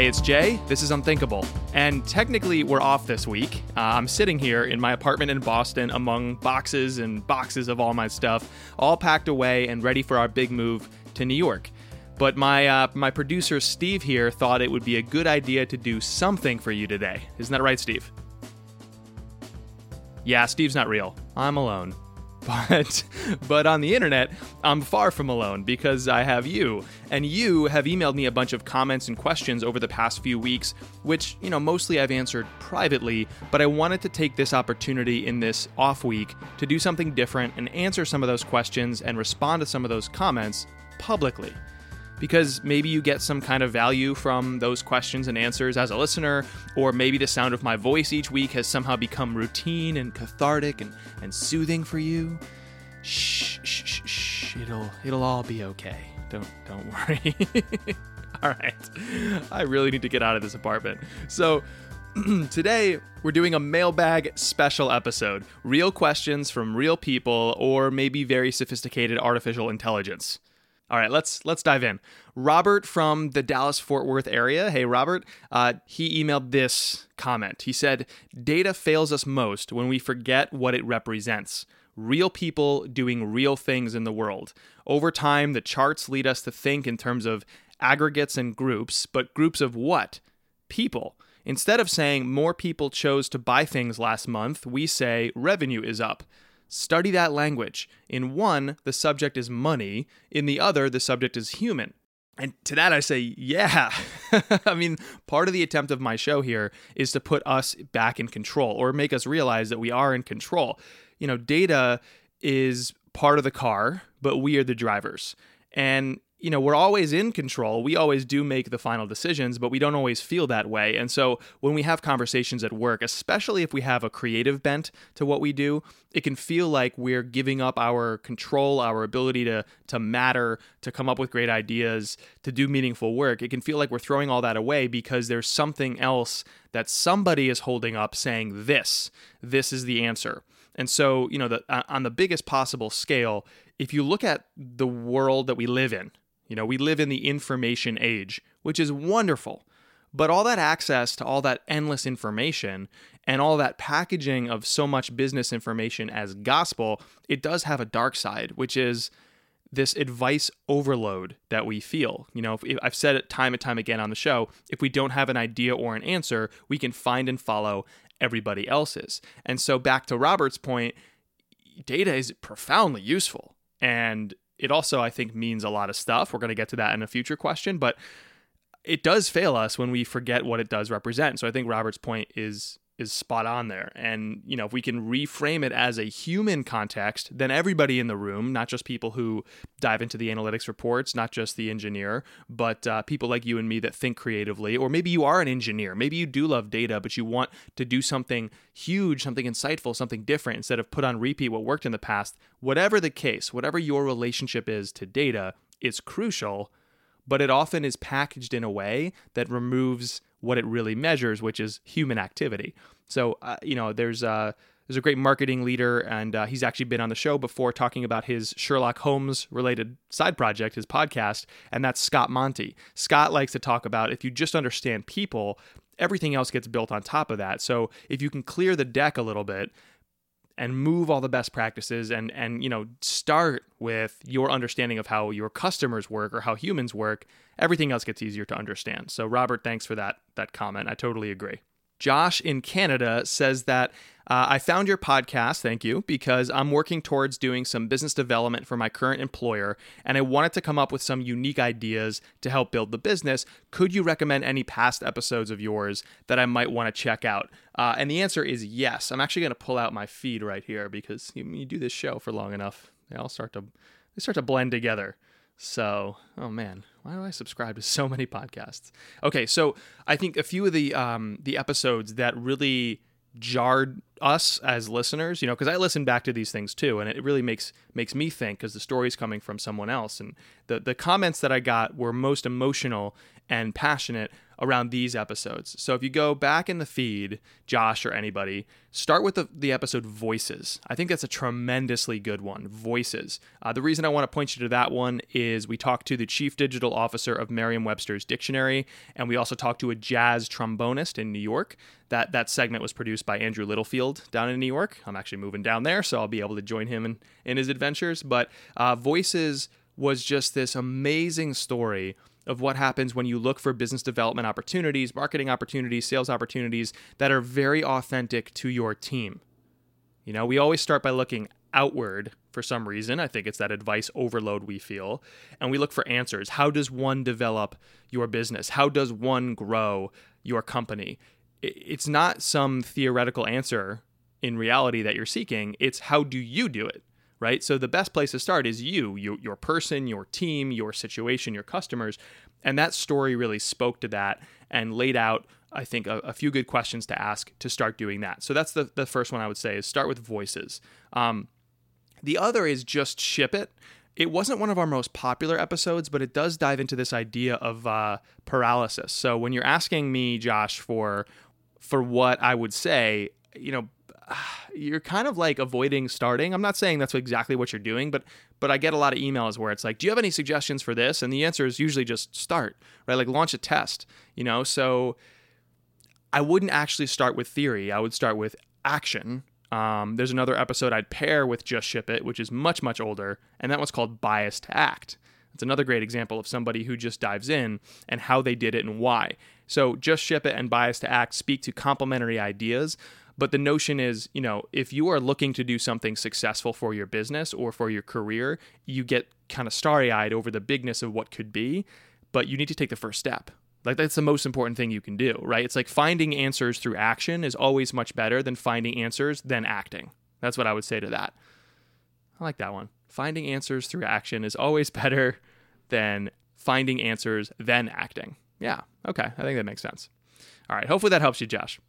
Hey, it's Jay. This is Unthinkable. And technically, we're off this week. Uh, I'm sitting here in my apartment in Boston among boxes and boxes of all my stuff, all packed away and ready for our big move to New York. But my uh, my producer Steve here thought it would be a good idea to do something for you today. Isn't that right, Steve? Yeah, Steve's not real. I'm alone. But but on the internet, I'm far from alone because I have you. And you have emailed me a bunch of comments and questions over the past few weeks, which, you know, mostly I've answered privately, but I wanted to take this opportunity in this off week to do something different and answer some of those questions and respond to some of those comments publicly because maybe you get some kind of value from those questions and answers as a listener, or maybe the sound of my voice each week has somehow become routine and cathartic and, and soothing for you. Shh, shh, shh. It'll it'll all be okay. Don't don't worry. all right. I really need to get out of this apartment. So today we're doing a mailbag special episode. Real questions from real people or maybe very sophisticated artificial intelligence. All right, let's let's dive in. Robert from the Dallas Fort Worth area. Hey, Robert. Uh, he emailed this comment. He said, "Data fails us most when we forget what it represents. Real people doing real things in the world. Over time, the charts lead us to think in terms of aggregates and groups, but groups of what? People." Instead of saying more people chose to buy things last month, we say revenue is up. Study that language. In one, the subject is money, in the other, the subject is human. And to that, I say, yeah. I mean, part of the attempt of my show here is to put us back in control or make us realize that we are in control. You know, data is part of the car, but we are the drivers. And you know, we're always in control. We always do make the final decisions, but we don't always feel that way. And so when we have conversations at work, especially if we have a creative bent to what we do, it can feel like we're giving up our control, our ability to to matter, to come up with great ideas, to do meaningful work. It can feel like we're throwing all that away because there's something else that somebody is holding up saying this, this is the answer. And so, you know, the, uh, on the biggest possible scale, if you look at the world that we live in, you know, we live in the information age, which is wonderful. But all that access to all that endless information and all that packaging of so much business information as gospel, it does have a dark side, which is this advice overload that we feel. You know, if, I've said it time and time again on the show, if we don't have an idea or an answer, we can find and follow everybody else's. And so back to Robert's point, data is profoundly useful. And it also, I think, means a lot of stuff. We're going to get to that in a future question, but it does fail us when we forget what it does represent. So I think Robert's point is is spot on there. And, you know, if we can reframe it as a human context, then everybody in the room, not just people who dive into the analytics reports, not just the engineer, but uh, people like you and me that think creatively, or maybe you are an engineer, maybe you do love data, but you want to do something huge, something insightful, something different instead of put on repeat what worked in the past. Whatever the case, whatever your relationship is to data, is crucial, but it often is packaged in a way that removes what it really measures, which is human activity. So, uh, you know, there's uh, there's a great marketing leader, and uh, he's actually been on the show before talking about his Sherlock Holmes related side project, his podcast, and that's Scott Monty. Scott likes to talk about if you just understand people, everything else gets built on top of that. So, if you can clear the deck a little bit and move all the best practices and and you know start with your understanding of how your customers work or how humans work everything else gets easier to understand so robert thanks for that that comment i totally agree Josh in Canada says that uh, I found your podcast, thank you, because I'm working towards doing some business development for my current employer and I wanted to come up with some unique ideas to help build the business. Could you recommend any past episodes of yours that I might want to check out? Uh, and the answer is yes. I'm actually going to pull out my feed right here because you, you do this show for long enough, they all start to they start to blend together. So, oh man, why do I subscribe to so many podcasts? Okay, so I think a few of the um, the episodes that really jarred us as listeners, you know, because I listen back to these things too, and it really makes makes me think because the story's coming from someone else, and the the comments that I got were most emotional and passionate around these episodes. So if you go back in the feed, Josh or anybody, start with the, the episode Voices. I think that's a tremendously good one. Voices. Uh, the reason I want to point you to that one is we talked to the chief digital officer of Merriam Webster's Dictionary, and we also talked to a jazz trombonist in New York. That, that segment was produced by Andrew Littlefield down in New York. I'm actually moving down there, so I'll be able to join him in, in his adventures. But uh, Voices was just this amazing story of what happens when you look for business development opportunities, marketing opportunities, sales opportunities that are very authentic to your team. You know, we always start by looking outward for some reason. I think it's that advice overload we feel. And we look for answers. How does one develop your business? How does one grow your company? It's not some theoretical answer in reality that you're seeking, it's how do you do it? Right? So the best place to start is you, you, your person, your team, your situation, your customers. And that story really spoke to that and laid out, I think, a, a few good questions to ask to start doing that. So that's the, the first one I would say is start with voices. Um, the other is just ship it. It wasn't one of our most popular episodes, but it does dive into this idea of uh, paralysis. So when you're asking me, Josh, for for what I would say, you know, you're kind of like avoiding starting. I'm not saying that's exactly what you're doing, but but I get a lot of emails where it's like, "Do you have any suggestions for this?" And the answer is usually just start, right? Like launch a test, you know? So I wouldn't actually start with theory. I would start with action. Um, there's another episode I'd pair with Just Ship It, which is much much older, and that one's called Bias to Act. It's another great example of somebody who just dives in and how they did it and why. So, Just Ship It and Bias to Act speak to complementary ideas, but the notion is, you know, if you are looking to do something successful for your business or for your career, you get kind of starry eyed over the bigness of what could be, but you need to take the first step. Like that's the most important thing you can do, right? It's like finding answers through action is always much better than finding answers then acting. That's what I would say to that. I like that one. Finding answers through action is always better than finding answers then acting. Yeah, okay. I think that makes sense. All right. Hopefully that helps you, Josh.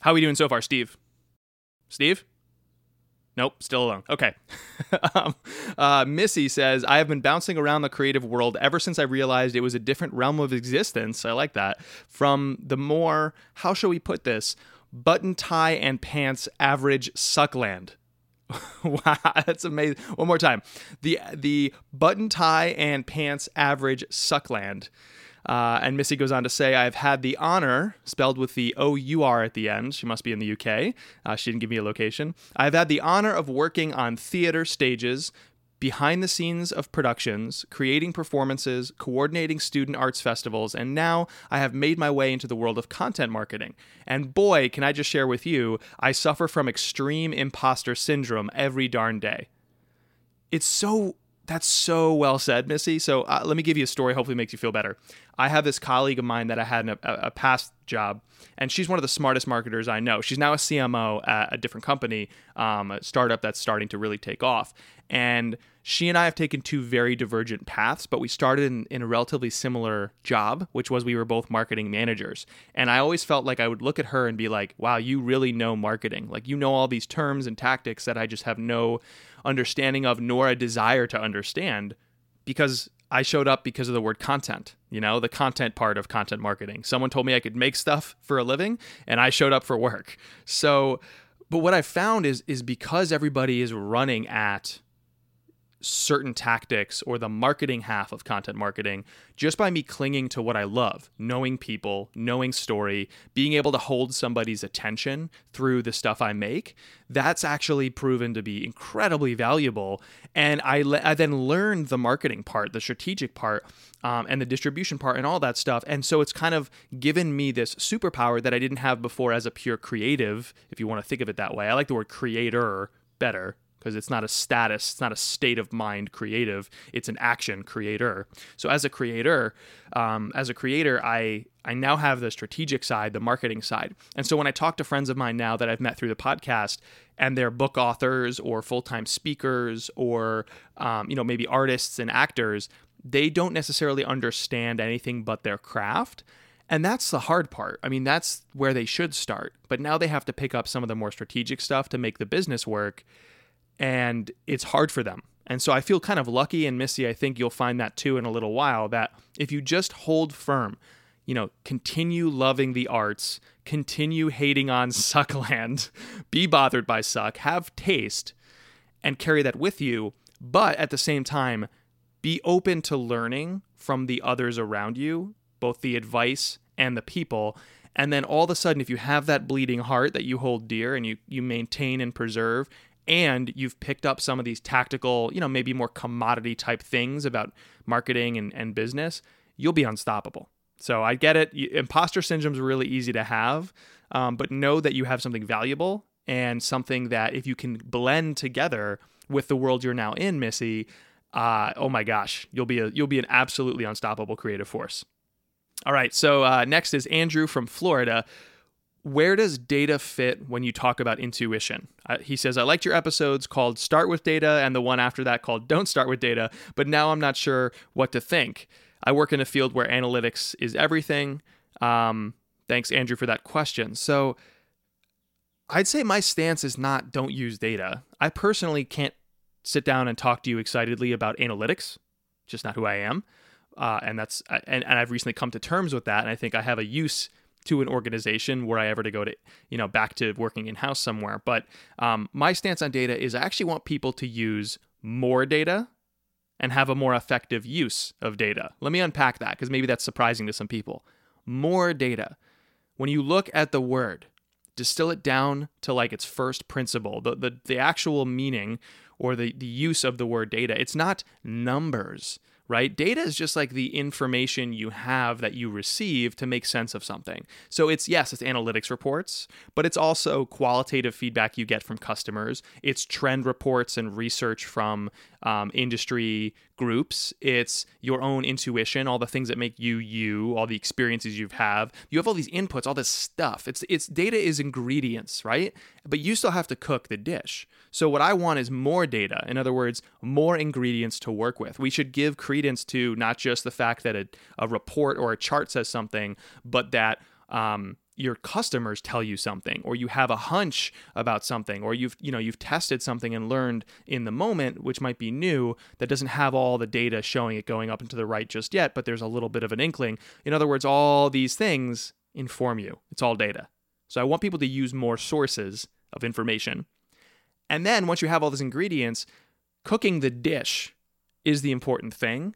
How are we doing so far, Steve? Steve? Nope, still alone. Okay. um, uh, Missy says, I have been bouncing around the creative world ever since I realized it was a different realm of existence. I like that. From the more, how shall we put this, button tie and pants average suckland. wow, that's amazing. One more time. The the button tie and pants average suckland. Uh, and Missy goes on to say, I've had the honor, spelled with the O U R at the end, she must be in the UK. Uh, she didn't give me a location. I've had the honor of working on theater stages, behind the scenes of productions, creating performances, coordinating student arts festivals, and now I have made my way into the world of content marketing. And boy, can I just share with you, I suffer from extreme imposter syndrome every darn day. It's so that's so well said, Missy. So uh, let me give you a story. Hopefully, makes you feel better. I have this colleague of mine that I had in a, a, past job, and she's one of the smartest marketers I know. She's now a CMO at a different company, um, a startup that's starting to really take off. And she and I have taken two very divergent paths, but we started in, in, a relatively similar job, which was we were both marketing managers. And I always felt like I would look at her and be like, wow, you really know marketing. Like, you know all these terms and tactics that I just have no understanding of nor a desire to understand because I showed up because of the word content, you know, the content part of content marketing. Someone told me I could make stuff for a living and I showed up for work. So, but what I found is is because everybody is running at certain tactics or the marketing half of content marketing just by me clinging to what I love, knowing people, knowing story, being able to hold somebody's attention through the stuff I make. That's actually proven to be incredibly valuable. And I, le- I then learned the marketing part, the strategic part, um, and the distribution part, and all that stuff. And so it's kind of given me this superpower that I didn't have before as a pure creative, if you want to think of it that way. I like the word creator better because it's not a status, it's not a state of mind creative, it's an action creator. So as a creator, um, as a creator, I I now have the strategic side, the marketing side. And so when I talk to friends of mine now that I've met through the podcast, and they're book authors or full time speakers or um, you know maybe artists and actors, they don't necessarily understand anything but their craft. And that's the hard part. I mean, that's where they should start. But now they have to pick up some of the more strategic stuff to make the business work and it's hard for them. And so I feel kind of lucky and Missy, I think you'll find that too in a little while that if you just hold firm, you know, continue loving the arts, continue hating on Suckland, be bothered by Suck, have taste, and carry that with you. But at the same time, be open to learning from the others around you, both the advice and the people. And then all of a sudden, if you have that bleeding heart that you hold dear and you, you maintain and preserve, and you've picked up some of these tactical, you know, maybe more commodity type things about marketing and, and business, you'll be unstoppable. So I get it. Imposter syndrome is really easy to have, um, but know that you have something valuable and something that if you can blend together with the world you're now in, Missy, uh, oh my gosh, you'll be a you'll be an absolutely unstoppable creative force. All right, so uh, next is Andrew from Florida. Where does data fit when you talk about intuition? Uh, he says, I liked your episodes called Start with Data and the one after that called Don't Start with Data, but now I'm not sure what to think. I work in a field where analytics is everything. Um, thanks, Andrew, for that question. So I'd say my stance is not don't use data. I personally can't sit down and talk to you excitedly about analytics, just not who I am. Uh, and that's and, and I've recently come to terms with that, and I think I have a use to an organization were I ever to go to you know back to working in house somewhere. But um, my stance on data is I actually want people to use more data and have a more effective use of data. Let me unpack that because maybe that's surprising to some people. More data. When you look at the word, distill it down to like its first principle, the, the, the actual meaning or the, the use of the word data. It's not numbers right? Data is just like the information you have that you receive to make sense of something. So it's, yes, it's analytics reports, but it's also qualitative feedback you get from customers. It's trend reports and research from um, industry groups. It's your own intuition, all the things that make you you, all the experiences you have. have. You have all these inputs, all this stuff. It's it's data is ingredients, right? But you still have to cook the dish. So what I want is more data. In other words, more ingredients to work with. We should give credence to not just the fact that a, a report or a chart says something, but that um, your customers tell you something or you have a hunch about something or you've you know you've tested something and learned in the moment which might be new that doesn't have all the data showing it going up into the right just yet but there's a little bit of an inkling in other words all these things inform you it's all data so i want people to use more sources of information and then once you have all those ingredients, cooking the dish is the important thing.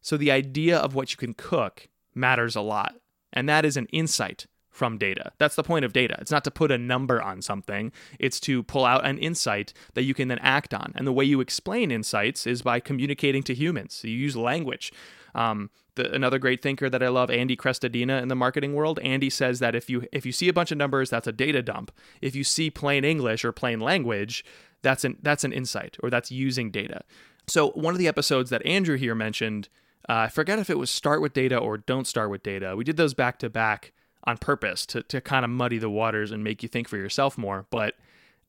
So the idea of what you can cook matters a lot. And that is an insight from data. That's the point of data. It's not to put a number on something, it's to pull out an insight that you can then act on. And the way you explain insights is by communicating to humans. So you use language. Um, the, another great thinker that I love, Andy Crestodina, in the marketing world. Andy says that if you if you see a bunch of numbers, that's a data dump. If you see plain English or plain language, that's an that's an insight or that's using data. So one of the episodes that Andrew here mentioned, uh, I forget if it was start with data or don't start with data. We did those back to back on purpose to to kind of muddy the waters and make you think for yourself more. But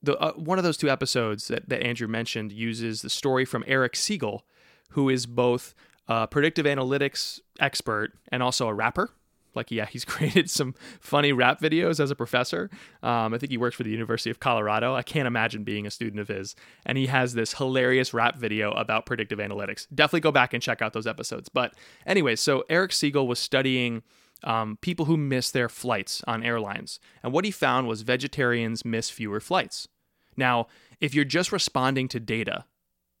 the uh, one of those two episodes that, that Andrew mentioned uses the story from Eric Siegel, who is both a predictive analytics expert and also a rapper. Like, yeah, he's created some funny rap videos as a professor. Um, I think he works for the University of Colorado. I can't imagine being a student of his. And he has this hilarious rap video about predictive analytics. Definitely go back and check out those episodes. But, anyway, so Eric Siegel was studying um, people who miss their flights on airlines. And what he found was vegetarians miss fewer flights. Now, if you're just responding to data,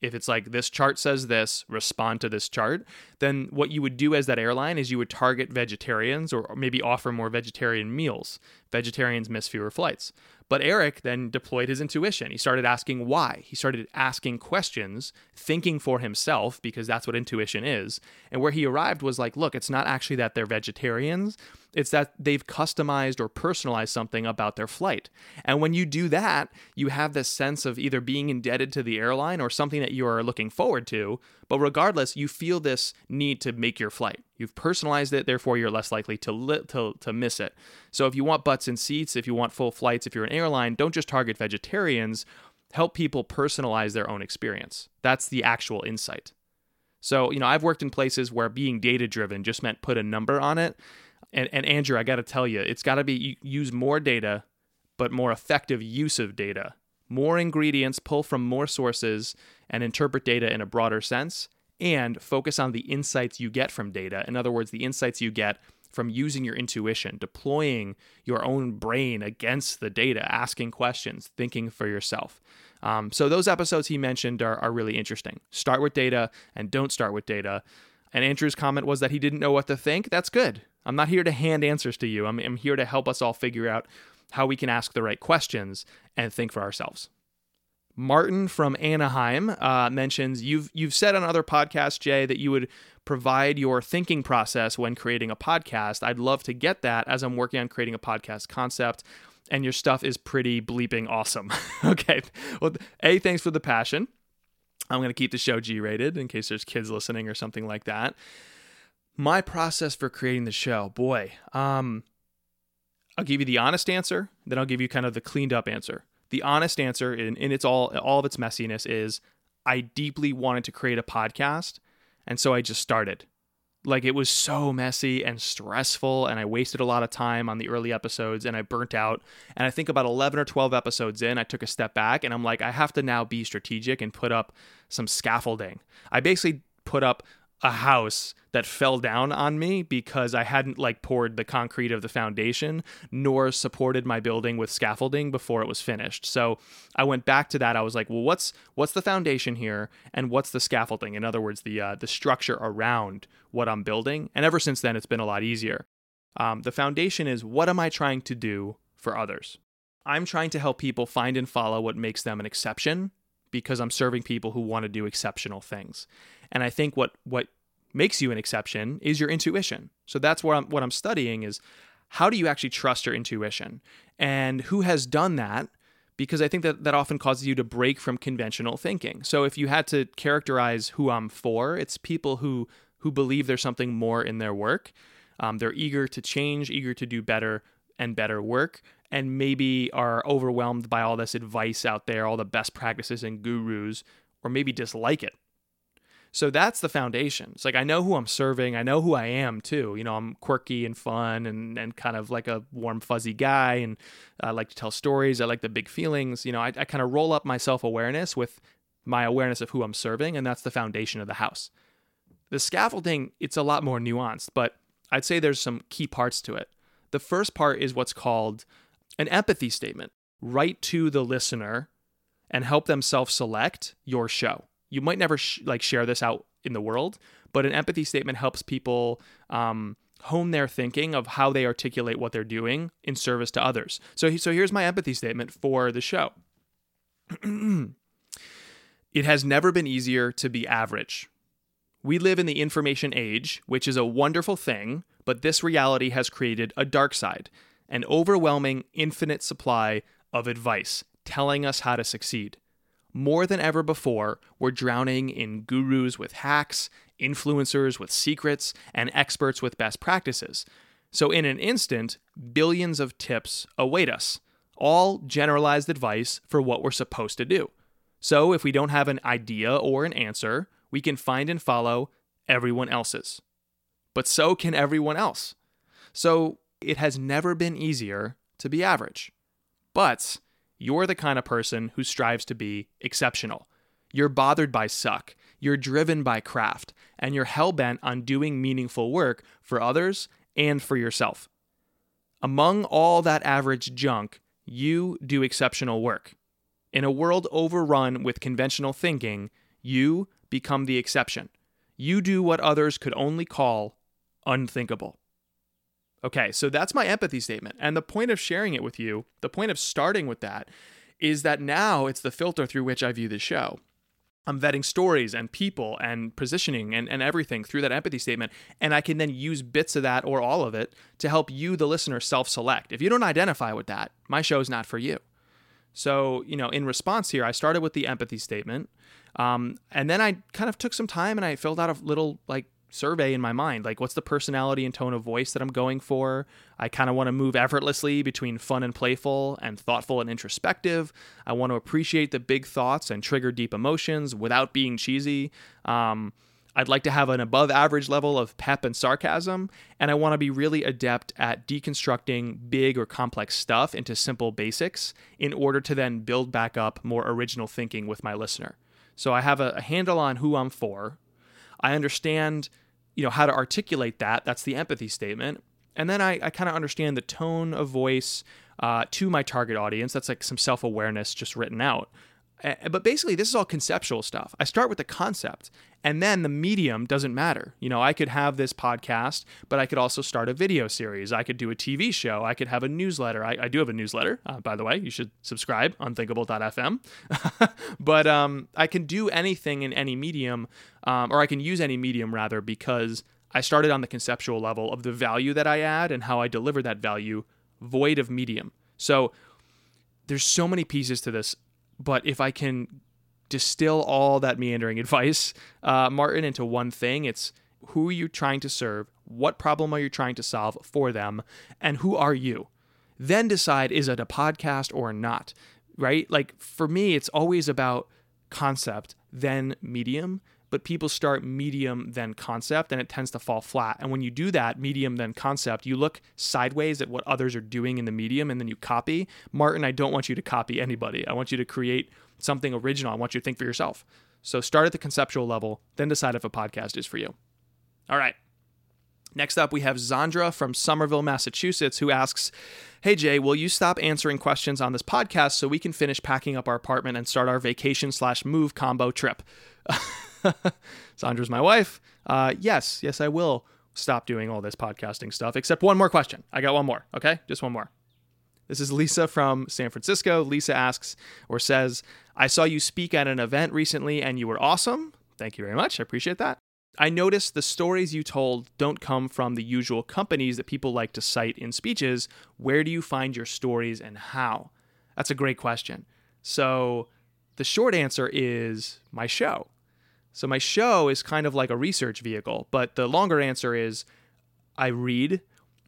if it's like this chart says this, respond to this chart, then what you would do as that airline is you would target vegetarians or maybe offer more vegetarian meals. Vegetarians miss fewer flights. But Eric then deployed his intuition. He started asking why. He started asking questions, thinking for himself, because that's what intuition is. And where he arrived was like, look, it's not actually that they're vegetarians, it's that they've customized or personalized something about their flight. And when you do that, you have this sense of either being indebted to the airline or something that you are looking forward to. But regardless, you feel this need to make your flight. You've personalized it, therefore you're less likely to, li- to to miss it. So if you want butts in seats, if you want full flights, if you're an airline, don't just target vegetarians. Help people personalize their own experience. That's the actual insight. So, you know, I've worked in places where being data driven just meant put a number on it. And, and Andrew, I got to tell you, it's got to be use more data, but more effective use of data more ingredients, pull from more sources, and interpret data in a broader sense, and focus on the insights you get from data. In other words, the insights you get from using your intuition, deploying your own brain against the data, asking questions, thinking for yourself. Um, so, those episodes he mentioned are, are really interesting. Start with data and don't start with data. And Andrew's comment was that he didn't know what to think. That's good. I'm not here to hand answers to you. I'm, I'm here to help us all figure out how we can ask the right questions and think for ourselves. Martin from Anaheim uh, mentions you've you've said on other podcasts, Jay, that you would provide your thinking process when creating a podcast. I'd love to get that as I'm working on creating a podcast concept. And your stuff is pretty bleeping awesome. okay. Well, A, thanks for the passion. I'm going to keep the show G rated in case there's kids listening or something like that. My process for creating the show, boy, um, I'll give you the honest answer, then I'll give you kind of the cleaned up answer. The honest answer, in, in its all all of its messiness, is I deeply wanted to create a podcast and so I just started. Like it was so messy and stressful, and I wasted a lot of time on the early episodes and I burnt out. And I think about 11 or 12 episodes in, I took a step back and I'm like, I have to now be strategic and put up some scaffolding. I basically put up a house that fell down on me because I hadn't like poured the concrete of the foundation nor supported my building with scaffolding before it was finished. So I went back to that. I was like, well, what's what's the foundation here and what's the scaffolding? In other words, the uh, the structure around what I'm building. And ever since then, it's been a lot easier. Um, the foundation is what am I trying to do for others? I'm trying to help people find and follow what makes them an exception because I'm serving people who want to do exceptional things. And I think what what makes you an exception is your intuition. So that's what I'm what I'm studying is how do you actually trust your intuition and who has done that because I think that that often causes you to break from conventional thinking. So if you had to characterize who I'm for, it's people who who believe there's something more in their work. Um, they're eager to change, eager to do better and better work, and maybe are overwhelmed by all this advice out there, all the best practices and gurus, or maybe dislike it. So that's the foundation. It's like I know who I'm serving, I know who I am too. You know, I'm quirky and fun and, and kind of like a warm, fuzzy guy, and I like to tell stories. I like the big feelings. You know, I, I kind of roll up my self awareness with my awareness of who I'm serving, and that's the foundation of the house. The scaffolding, it's a lot more nuanced, but I'd say there's some key parts to it. The first part is what's called an empathy statement. Write to the listener and help them self select your show. You might never sh- like share this out in the world, but an empathy statement helps people um, hone their thinking of how they articulate what they're doing in service to others. So, so here's my empathy statement for the show. it has never been easier to be average. We live in the information age, which is a wonderful thing, but this reality has created a dark side an overwhelming, infinite supply of advice telling us how to succeed. More than ever before, we're drowning in gurus with hacks, influencers with secrets, and experts with best practices. So, in an instant, billions of tips await us, all generalized advice for what we're supposed to do. So, if we don't have an idea or an answer, we can find and follow everyone else's. But so can everyone else. So, it has never been easier to be average. But you're the kind of person who strives to be exceptional. You're bothered by suck, you're driven by craft, and you're hell bent on doing meaningful work for others and for yourself. Among all that average junk, you do exceptional work. In a world overrun with conventional thinking, you become the exception. You do what others could only call unthinkable. Okay, so that's my empathy statement. And the point of sharing it with you, the point of starting with that, is that now it's the filter through which I view the show. I'm vetting stories and people and positioning and, and everything through that empathy statement. And I can then use bits of that or all of it to help you, the listener, self select. If you don't identify with that, my show is not for you. So, you know, in response here, I started with the empathy statement. Um, and then I kind of took some time and I filled out a little like survey in my mind like what's the personality and tone of voice that i'm going for i kind of want to move effortlessly between fun and playful and thoughtful and introspective i want to appreciate the big thoughts and trigger deep emotions without being cheesy um, I'd like to have an above average level of pep and sarcasm, and I want to be really adept at deconstructing big or complex stuff into simple basics in order to then build back up more original thinking with my listener. So I have a, a handle on who I'm for. I understand, you know, how to articulate that. That's the empathy statement. And then I, I kind of understand the tone of voice uh, to my target audience. That's like some self awareness just written out. But basically, this is all conceptual stuff. I start with the concept, and then the medium doesn't matter. You know, I could have this podcast, but I could also start a video series. I could do a TV show. I could have a newsletter. I, I do have a newsletter, uh, by the way. You should subscribe, unthinkable.fm. but um, I can do anything in any medium, um, or I can use any medium rather, because I started on the conceptual level of the value that I add and how I deliver that value, void of medium. So there's so many pieces to this but if I can distill all that meandering advice, uh, Martin, into one thing, it's who are you trying to serve? What problem are you trying to solve for them? And who are you? Then decide is it a podcast or not, right? Like for me, it's always about concept, then medium, but people start medium then concept and it tends to fall flat. And when you do that, medium then concept, you look sideways at what others are doing in the medium and then you copy. Martin, I don't want you to copy anybody. I want you to create something original. I want you to think for yourself. So start at the conceptual level, then decide if a podcast is for you. All right. Next up, we have Zandra from Somerville, Massachusetts, who asks, Hey Jay, will you stop answering questions on this podcast so we can finish packing up our apartment and start our vacation slash move combo trip? Sandra's my wife. Uh, yes, yes, I will stop doing all this podcasting stuff, except one more question. I got one more, okay? Just one more. This is Lisa from San Francisco. Lisa asks or says, I saw you speak at an event recently and you were awesome. Thank you very much. I appreciate that. I noticed the stories you told don't come from the usual companies that people like to cite in speeches. Where do you find your stories and how? That's a great question. So, the short answer is my show. So my show is kind of like a research vehicle, but the longer answer is I read,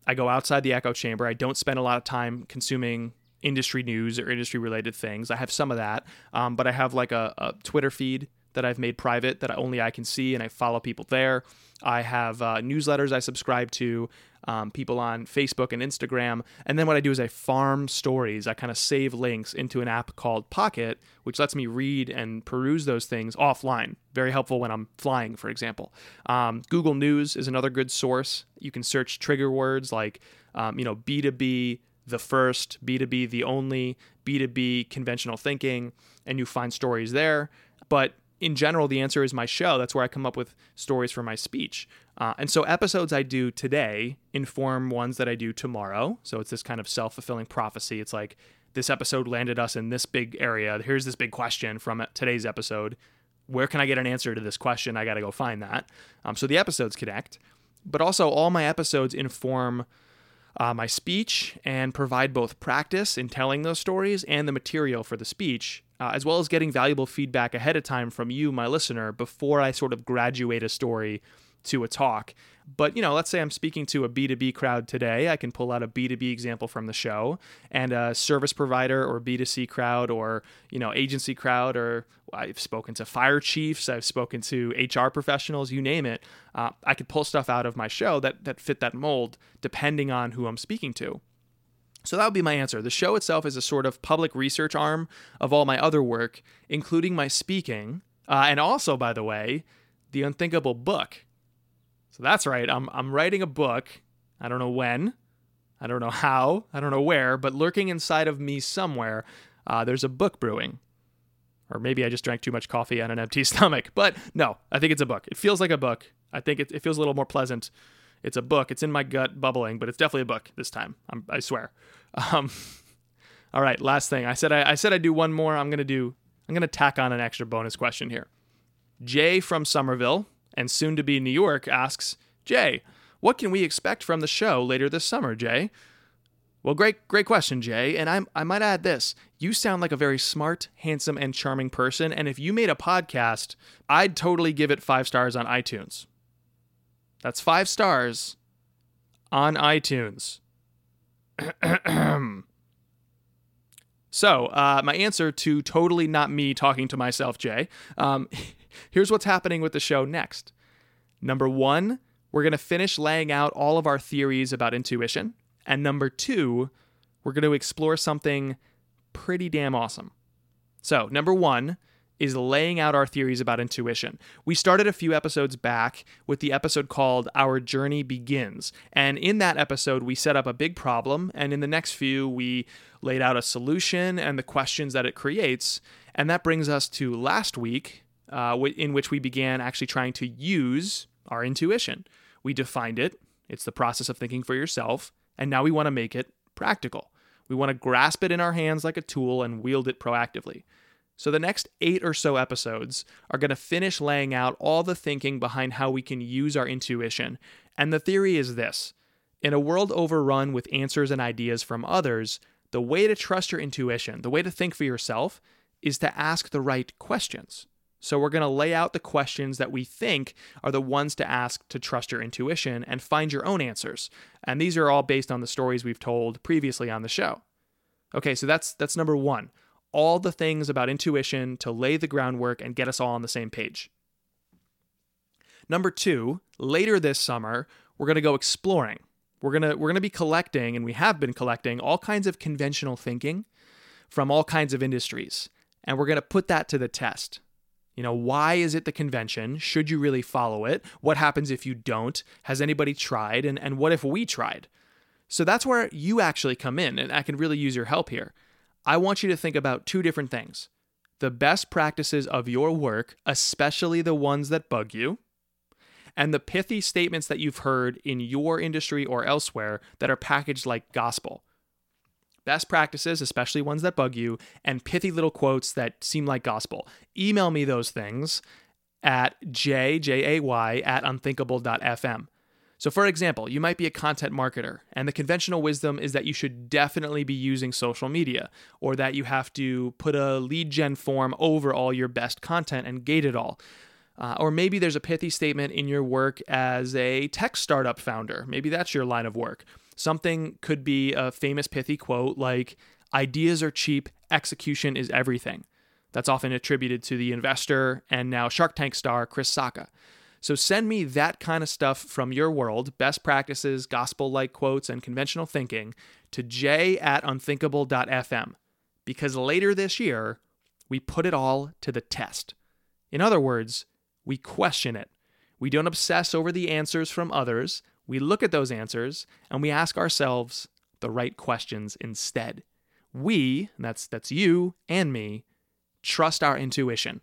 I go outside the echo chamber. I don't spend a lot of time consuming industry news or industry related things. I have some of that, um, but I have like a, a Twitter feed that I've made private that only I can see, and I follow people there. I have uh, newsletters I subscribe to, um, people on Facebook and Instagram. And then what I do is I farm stories. I kind of save links into an app called Pocket, which lets me read and peruse those things offline. Very helpful when I'm flying, for example. Um, Google News is another good source. You can search trigger words like, um, you know, B2B the first, B2B the only, B2B conventional thinking, and you find stories there. But in general, the answer is my show. That's where I come up with stories for my speech. Uh, and so episodes I do today inform ones that I do tomorrow. So it's this kind of self fulfilling prophecy. It's like this episode landed us in this big area. Here's this big question from today's episode. Where can I get an answer to this question? I got to go find that. Um, so the episodes connect, but also all my episodes inform uh, my speech and provide both practice in telling those stories and the material for the speech uh, as well as getting valuable feedback ahead of time from you, my listener, before I sort of graduate a story to a talk. But, you know, let's say I'm speaking to a B2B crowd today. I can pull out a B2B example from the show and a service provider or B2C crowd or, you know, agency crowd, or I've spoken to fire chiefs, I've spoken to HR professionals, you name it. Uh, I could pull stuff out of my show that, that fit that mold depending on who I'm speaking to. So that would be my answer. The show itself is a sort of public research arm of all my other work, including my speaking, uh, and also, by the way, the Unthinkable book. So that's right. I'm I'm writing a book. I don't know when, I don't know how, I don't know where, but lurking inside of me somewhere, uh, there's a book brewing. Or maybe I just drank too much coffee on an empty stomach. But no, I think it's a book. It feels like a book. I think it, it feels a little more pleasant it's a book. It's in my gut bubbling, but it's definitely a book this time. I'm, i swear. Um, all right, last thing. I said I, I said I'd do one more. I'm gonna do. I'm gonna tack on an extra bonus question here. Jay from Somerville and soon to be New York asks, Jay, what can we expect from the show later this summer, Jay? Well, great, great question, Jay. And I, I might add this: you sound like a very smart, handsome, and charming person. And if you made a podcast, I'd totally give it five stars on iTunes. That's five stars on iTunes. so, uh, my answer to totally not me talking to myself, Jay. Um, here's what's happening with the show next. Number one, we're going to finish laying out all of our theories about intuition. And number two, we're going to explore something pretty damn awesome. So, number one is laying out our theories about intuition. We started a few episodes back with the episode called Our Journey Begins. And in that episode, we set up a big problem. And in the next few, we laid out a solution and the questions that it creates. And that brings us to last week, uh, in which we began actually trying to use our intuition. We defined it, it's the process of thinking for yourself. And now we want to make it practical. We want to grasp it in our hands like a tool and wield it proactively. So, the next eight or so episodes are going to finish laying out all the thinking behind how we can use our intuition. And the theory is this in a world overrun with answers and ideas from others, the way to trust your intuition, the way to think for yourself, is to ask the right questions. So, we're going to lay out the questions that we think are the ones to ask to trust your intuition and find your own answers. And these are all based on the stories we've told previously on the show. Okay, so that's that's number 1. All the things about intuition to lay the groundwork and get us all on the same page. Number 2, later this summer, we're going to go exploring. We're going to we're going to be collecting and we have been collecting all kinds of conventional thinking from all kinds of industries. And we're going to put that to the test. You know, why is it the convention? Should you really follow it? What happens if you don't? Has anybody tried? And, and what if we tried? So that's where you actually come in, and I can really use your help here. I want you to think about two different things the best practices of your work, especially the ones that bug you, and the pithy statements that you've heard in your industry or elsewhere that are packaged like gospel best practices, especially ones that bug you, and pithy little quotes that seem like gospel. Email me those things at jjay at unthinkable.fm. So, for example, you might be a content marketer, and the conventional wisdom is that you should definitely be using social media, or that you have to put a lead gen form over all your best content and gate it all. Uh, or maybe there's a pithy statement in your work as a tech startup founder. Maybe that's your line of work. Something could be a famous pithy quote like, Ideas are cheap, execution is everything. That's often attributed to the investor and now Shark Tank star Chris Sacca. So send me that kind of stuff from your world, best practices, gospel like quotes, and conventional thinking to j at unthinkable.fm because later this year, we put it all to the test. In other words, we question it. We don't obsess over the answers from others. We look at those answers and we ask ourselves the right questions instead. We, that's that's you and me, trust our intuition.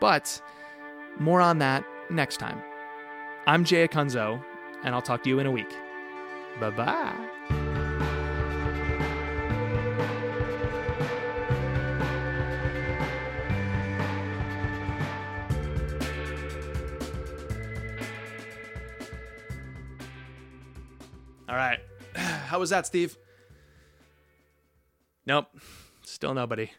But more on that next time. I'm Jay Acunzo, and I'll talk to you in a week. Bye bye. How was that, Steve? Nope. Still nobody.